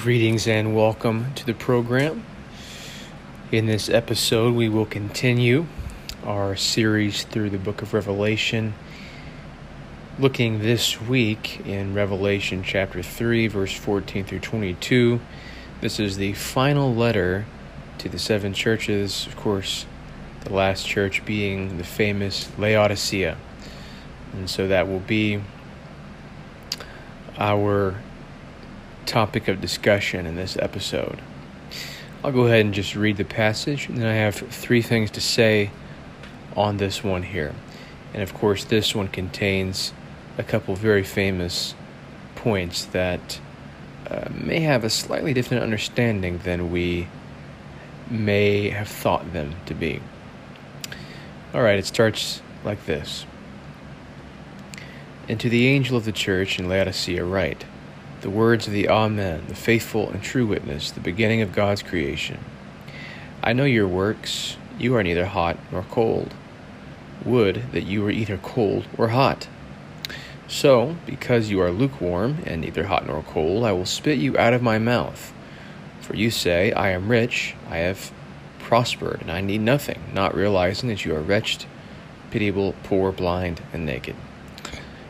Greetings and welcome to the program. In this episode, we will continue our series through the book of Revelation, looking this week in Revelation chapter 3, verse 14 through 22. This is the final letter to the seven churches, of course, the last church being the famous Laodicea. And so that will be our topic of discussion in this episode. I'll go ahead and just read the passage, and then I have three things to say on this one here. And of course, this one contains a couple very famous points that uh, may have a slightly different understanding than we may have thought them to be. All right, it starts like this. And to the angel of the church in Laodicea, write the words of the Amen, the faithful and true witness, the beginning of God's creation. I know your works. You are neither hot nor cold. Would that you were either cold or hot. So, because you are lukewarm and neither hot nor cold, I will spit you out of my mouth. For you say, I am rich, I have prospered, and I need nothing, not realizing that you are wretched, pitiable, poor, blind, and naked.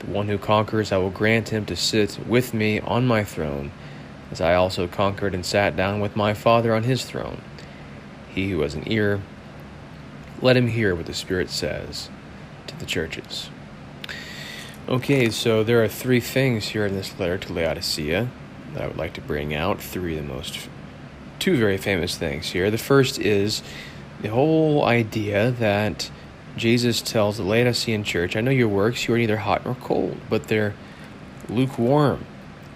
The one who conquers, I will grant him to sit with me on my throne, as I also conquered and sat down with my Father on his throne. He who has an ear, let him hear what the Spirit says to the churches. Okay, so there are three things here in this letter to Laodicea that I would like to bring out. Three of the most, two very famous things here. The first is the whole idea that Jesus tells the Laodicean church, I know your works, you are neither hot nor cold, but they're lukewarm.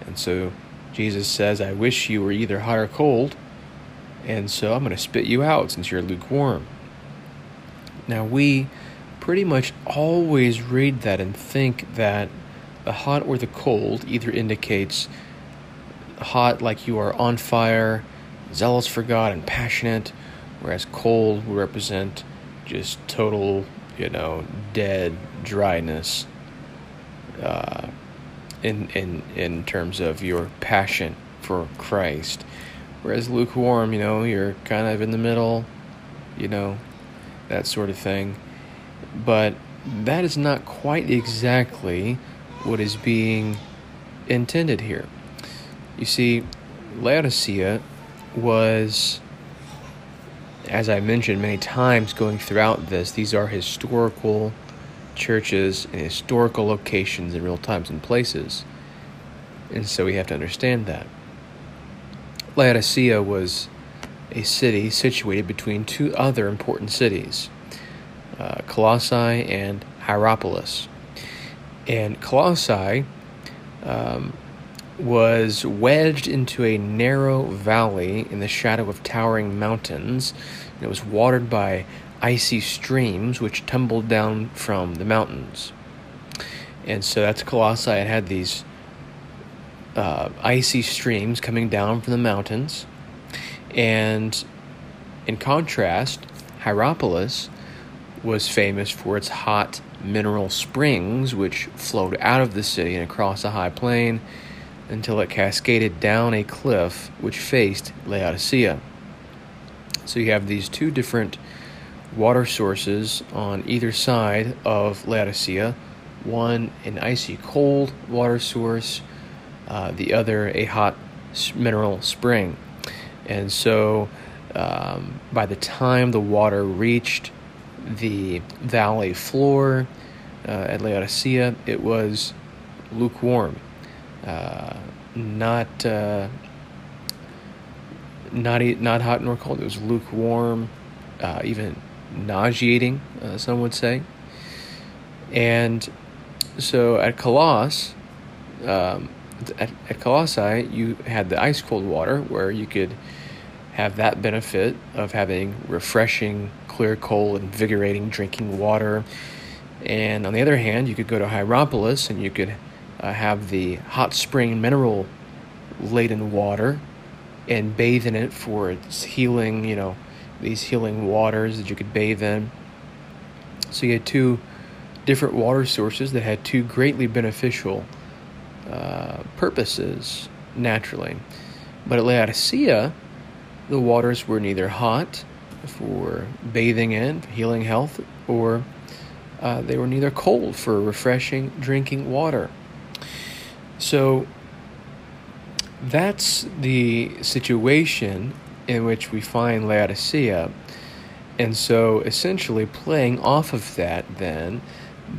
And so Jesus says, I wish you were either hot or cold, and so I'm going to spit you out since you're lukewarm. Now, we pretty much always read that and think that the hot or the cold either indicates hot like you are on fire, zealous for God, and passionate, whereas cold will represent just total, you know, dead dryness. Uh, in in in terms of your passion for Christ, whereas lukewarm, you know, you're kind of in the middle, you know, that sort of thing. But that is not quite exactly what is being intended here. You see, Laodicea was as I mentioned many times going throughout this, these are historical churches and historical locations in real times and places. And so we have to understand that. Laodicea was a city situated between two other important cities, uh, Colossae and Hierapolis. And Colossae um, was wedged into a narrow valley in the shadow of towering mountains. It was watered by icy streams which tumbled down from the mountains. And so that's Colossae. It had these uh, icy streams coming down from the mountains. And in contrast, Hierapolis was famous for its hot mineral springs, which flowed out of the city and across a high plain until it cascaded down a cliff which faced Laodicea. So you have these two different water sources on either side of Laodicea one an icy cold water source, uh, the other a hot mineral spring. And so um, by the time the water reached the valley floor uh, at Laodicea, it was lukewarm uh, not uh, not not hot nor cold. It was lukewarm, uh, even nauseating. Uh, some would say. And so at Colossus, um, at, at Colossae, you had the ice cold water where you could have that benefit of having refreshing, clear, cold, invigorating drinking water. And on the other hand, you could go to Hierapolis and you could uh, have the hot spring mineral laden water and bathe in it for its healing, you know, these healing waters that you could bathe in. So you had two different water sources that had two greatly beneficial uh, purposes naturally. But at Laodicea, the waters were neither hot for bathing in, healing health, or uh, they were neither cold for refreshing drinking water. So that's the situation in which we find Laodicea. And so essentially playing off of that then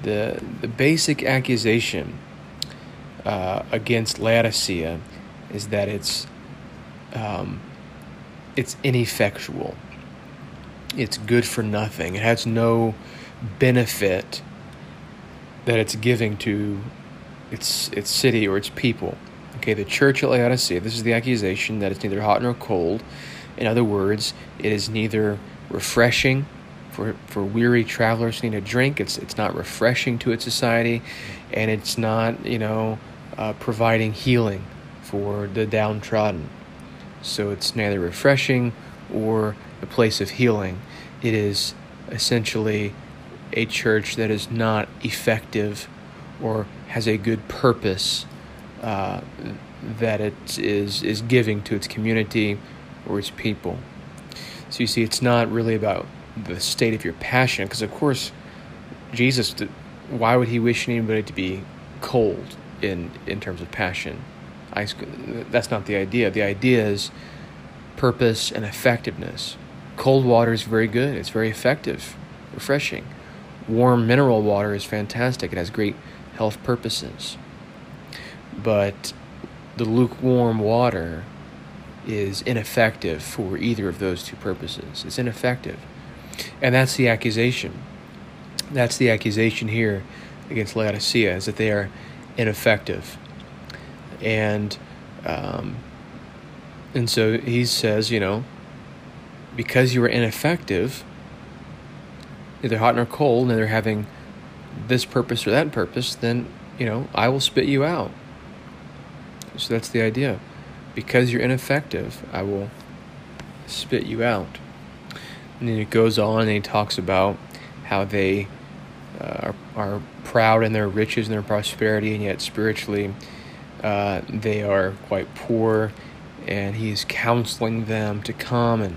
the the basic accusation uh, against Laodicea is that it's um, it's ineffectual. It's good for nothing. It has no benefit that it's giving to its its city or its people. Okay, the church at Laodicea. This is the accusation that it's neither hot nor cold. In other words, it is neither refreshing for, for weary travelers who need a drink. It's it's not refreshing to its society, and it's not you know uh, providing healing for the downtrodden. So it's neither refreshing or a place of healing. It is essentially a church that is not effective or has a good purpose uh, that it is is giving to its community or its people. So you see, it's not really about the state of your passion, because of course, Jesus, why would he wish anybody to be cold in in terms of passion? I, that's not the idea. The idea is purpose and effectiveness. Cold water is very good. It's very effective, refreshing. Warm mineral water is fantastic. It has great health purposes. But the lukewarm water is ineffective for either of those two purposes. It's ineffective. And that's the accusation. That's the accusation here against Laodicea, is that they are ineffective. And um, and so he says, you know, because you are ineffective, neither hot nor cold, neither having this purpose or that purpose, then, you know, I will spit you out. So that's the idea. Because you're ineffective, I will spit you out. And then it goes on and he talks about how they uh, are, are proud in their riches and their prosperity, and yet spiritually uh, they are quite poor. And he's counseling them to come and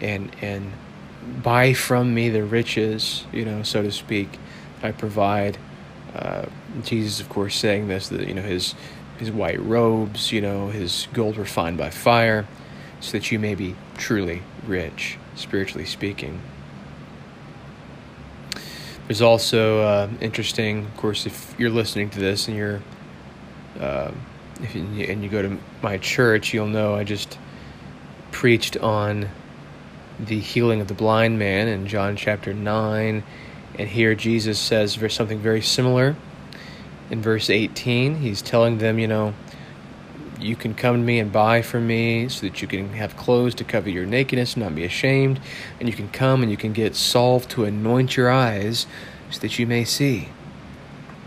and and buy from me the riches, you know, so to speak. I provide. Uh, Jesus, of course, saying this that you know his his white robes, you know, his gold refined by fire, so that you may be truly rich spiritually speaking. There's also uh, interesting, of course, if you're listening to this and you're, uh, if you, and you go to my church, you'll know I just preached on the healing of the blind man in John chapter nine, and here Jesus says something very similar. In verse 18, he's telling them, you know, you can come to me and buy from me so that you can have clothes to cover your nakedness and not be ashamed. And you can come and you can get salve to anoint your eyes so that you may see.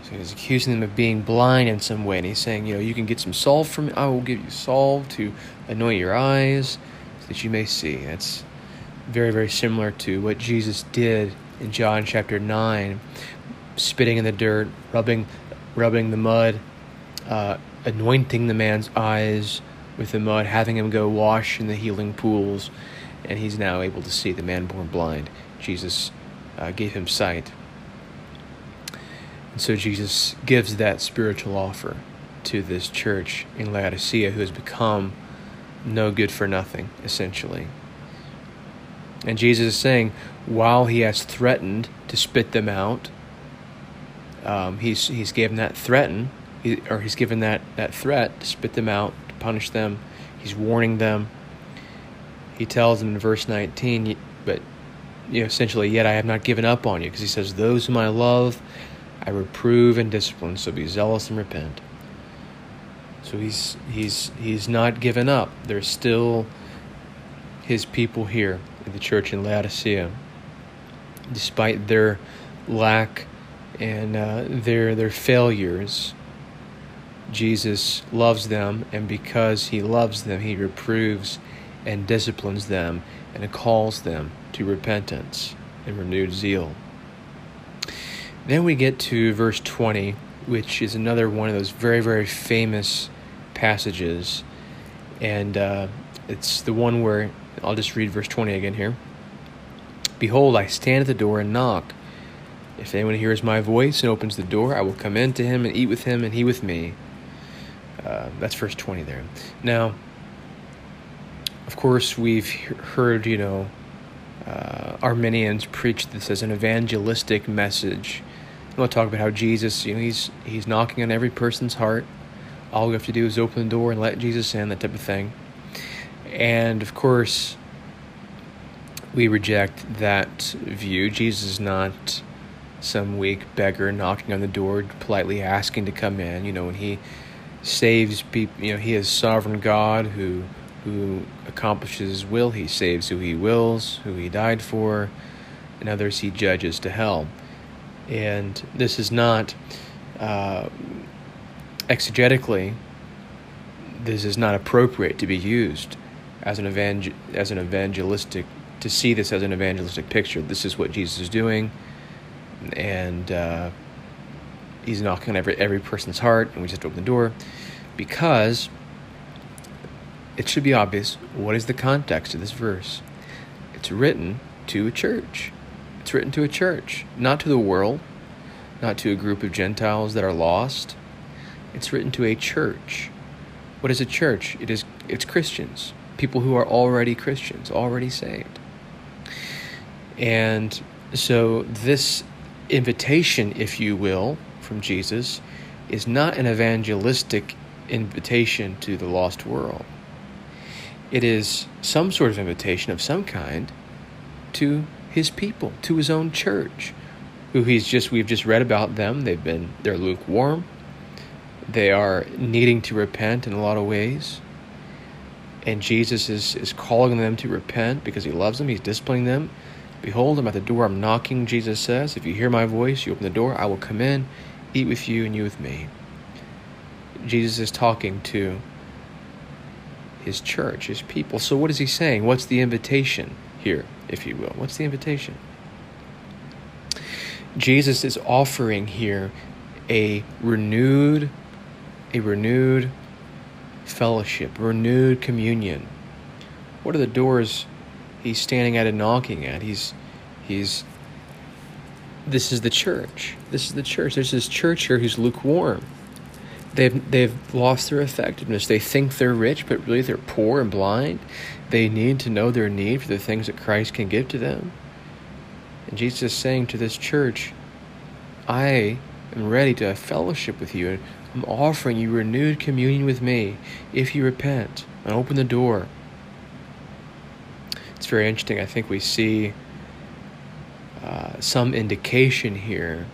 So he's accusing them of being blind in some way. And he's saying, you know, you can get some salve from me. I will give you salve to anoint your eyes so that you may see. That's very, very similar to what Jesus did in John chapter 9, spitting in the dirt, rubbing, rubbing the mud. Uh, anointing the man's eyes with the mud, having him go wash in the healing pools, and he's now able to see the man born blind. Jesus uh, gave him sight. And so Jesus gives that spiritual offer to this church in Laodicea who has become no good for nothing, essentially. And Jesus is saying, while he has threatened to spit them out, um, he's, he's given that threaten he, or he's given that, that threat to spit them out, to punish them. He's warning them. He tells them in verse 19, but you know, essentially, yet I have not given up on you, because he says, Those whom I love, I reprove and discipline, so be zealous and repent. So he's he's he's not given up. There's still his people here in the church in Laodicea, despite their lack and uh, their their failures. Jesus loves them, and because he loves them, he reproves and disciplines them and calls them to repentance and renewed zeal. Then we get to verse 20, which is another one of those very, very famous passages. And uh, it's the one where I'll just read verse 20 again here. Behold, I stand at the door and knock. If anyone hears my voice and opens the door, I will come in to him and eat with him and he with me. Uh, that's verse 20 there. Now, of course, we've heard, you know, uh, Arminians preach this as an evangelistic message. we'll talk about how Jesus, you know, he's he's knocking on every person's heart. All we have to do is open the door and let Jesus in, that type of thing. And of course, we reject that view. Jesus is not some weak beggar knocking on the door, politely asking to come in. You know, when he saves people, you know, he is sovereign God who who accomplishes his will. He saves who he wills, who he died for, and others he judges to hell. And this is not uh, exegetically. This is not appropriate to be used as an evangel- as an evangelistic to see this as an evangelistic picture. This is what Jesus is doing, and uh, he's knocking on every every person's heart, and we just open the door because it should be obvious what is the context of this verse. It's written to a church. It's written to a church, not to the world, not to a group of Gentiles that are lost. It's written to a church. What is a church? It is it's Christians, people who are already Christians, already saved. And so this invitation, if you will, from Jesus is not an evangelistic invitation to the lost world. It is some sort of invitation of some kind to his people, to his own church, who he's just we've just read about them. They've been they're lukewarm. They are needing to repent in a lot of ways. And Jesus is, is calling them to repent because he loves them, he's disciplining them. Behold, I'm at the door, I'm knocking, Jesus says. If you hear my voice, you open the door, I will come in, eat with you, and you with me. Jesus is talking to his church, his people. So, what is he saying? What's the invitation here, if you will? What's the invitation? Jesus is offering here a renewed, a renewed fellowship, renewed communion. What are the doors he's standing at and knocking at? He's, he's. This is the church. This is the church. There's this church here who's lukewarm They've, they've lost their effectiveness. They think they're rich, but really they're poor and blind. They need to know their need for the things that Christ can give to them. And Jesus is saying to this church, I am ready to have fellowship with you. And I'm offering you renewed communion with me if you repent and open the door. It's very interesting. I think we see uh, some indication here.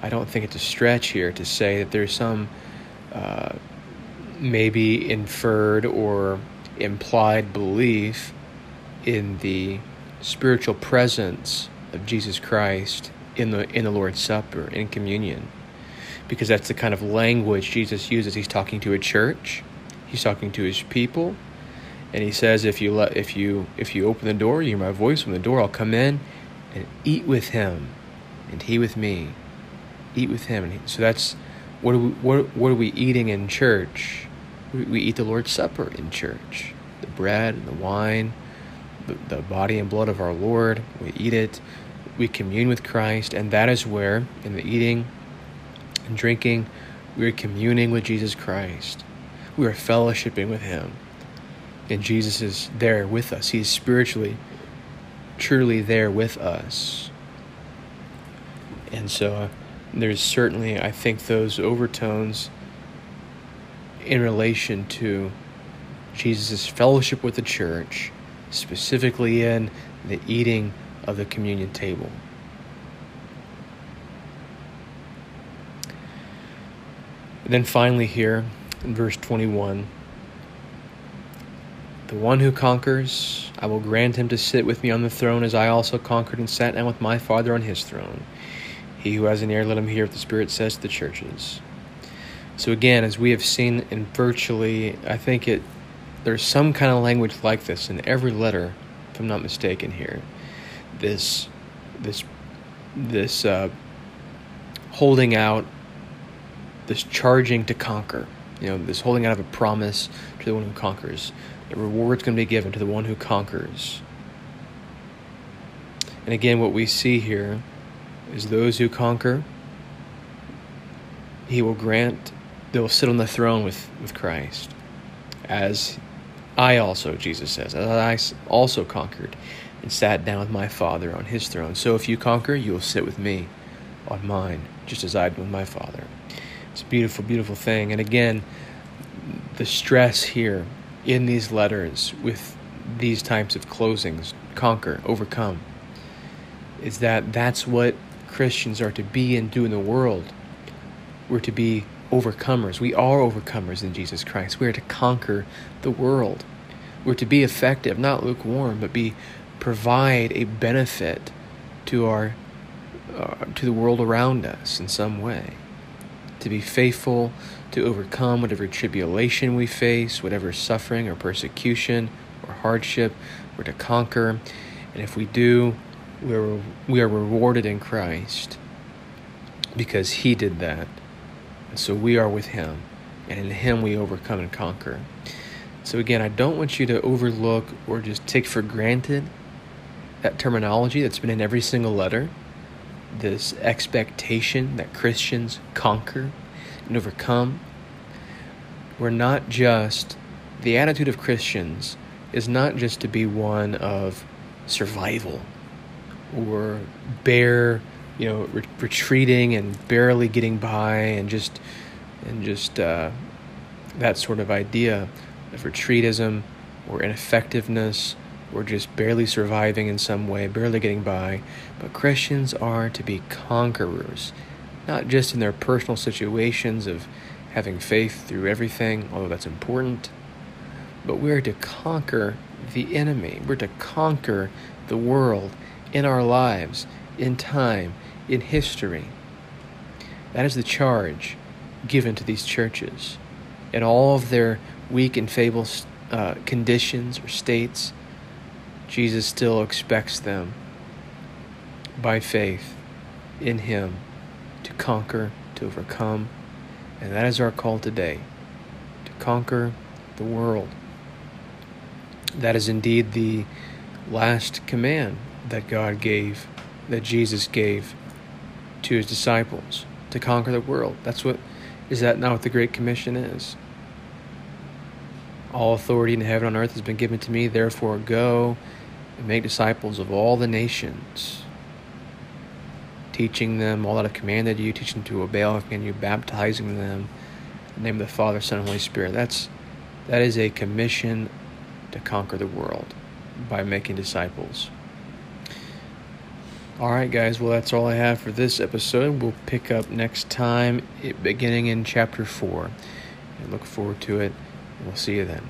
I don't think it's a stretch here to say that there's some uh, maybe inferred or implied belief in the spiritual presence of Jesus Christ in the in the Lord's Supper in communion because that's the kind of language Jesus uses he's talking to a church he's talking to his people and he says if you let if you if you open the door you hear my voice from the door I'll come in and eat with him and he with me eat with him and he, so that's what are we, what, what are we eating in church? We, eat the Lord's Supper in church. The bread and the wine, the, the body and blood of our Lord. We eat it. We commune with Christ. And that is where, in the eating and drinking, we are communing with Jesus Christ. We are fellowshipping with Him. And Jesus is there with us. He is spiritually, truly there with us. And so, uh, there's certainly, I think, those overtones in relation to Jesus' fellowship with the church, specifically in the eating of the communion table. Then finally, here in verse 21, The one who conquers, I will grant him to sit with me on the throne as I also conquered and sat down with my Father on his throne. He who has an ear, let him hear what the Spirit says to the churches. So again, as we have seen in virtually, I think it there's some kind of language like this in every letter, if I'm not mistaken here. This this this uh, holding out, this charging to conquer. You know, this holding out of a promise to the one who conquers. The reward's going to be given to the one who conquers. And again, what we see here is those who conquer, he will grant, they will sit on the throne with, with Christ. As I also, Jesus says, as I also conquered and sat down with my Father on his throne. So if you conquer, you will sit with me on mine, just as I did with my Father. It's a beautiful, beautiful thing. And again, the stress here in these letters with these types of closings conquer, overcome is that that's what Christians are to be and do in the world. We're to be overcomers. We are overcomers in Jesus Christ. We are to conquer the world. We're to be effective, not lukewarm, but be provide a benefit to our uh, to the world around us in some way. To be faithful, to overcome whatever tribulation we face, whatever suffering or persecution or hardship, we're to conquer. And if we do, we're, we are rewarded in Christ because He did that. And so we are with Him. And in Him we overcome and conquer. So again, I don't want you to overlook or just take for granted that terminology that's been in every single letter. This expectation that Christians conquer and overcome. We're not just, the attitude of Christians is not just to be one of survival or bare, you know, re- retreating and barely getting by and just, and just uh, that sort of idea of retreatism or ineffectiveness or just barely surviving in some way, barely getting by. But Christians are to be conquerors, not just in their personal situations of having faith through everything, although that's important, but we're to conquer the enemy. We're to conquer the world in our lives, in time, in history. That is the charge given to these churches. In all of their weak and feeble uh, conditions or states, Jesus still expects them by faith in Him to conquer, to overcome. And that is our call today to conquer the world. That is indeed the last command that God gave, that Jesus gave to his disciples to conquer the world. That's what is that not what the Great Commission is? All authority in heaven and on earth has been given to me, therefore go and make disciples of all the nations, teaching them all that I've commanded you, teaching them to obey all I've commanded you, baptizing them in the name of the Father, Son, and Holy Spirit. That's that is a commission to conquer the world by making disciples. All right, guys. Well, that's all I have for this episode. We'll pick up next time, beginning in chapter 4. I look forward to it. We'll see you then.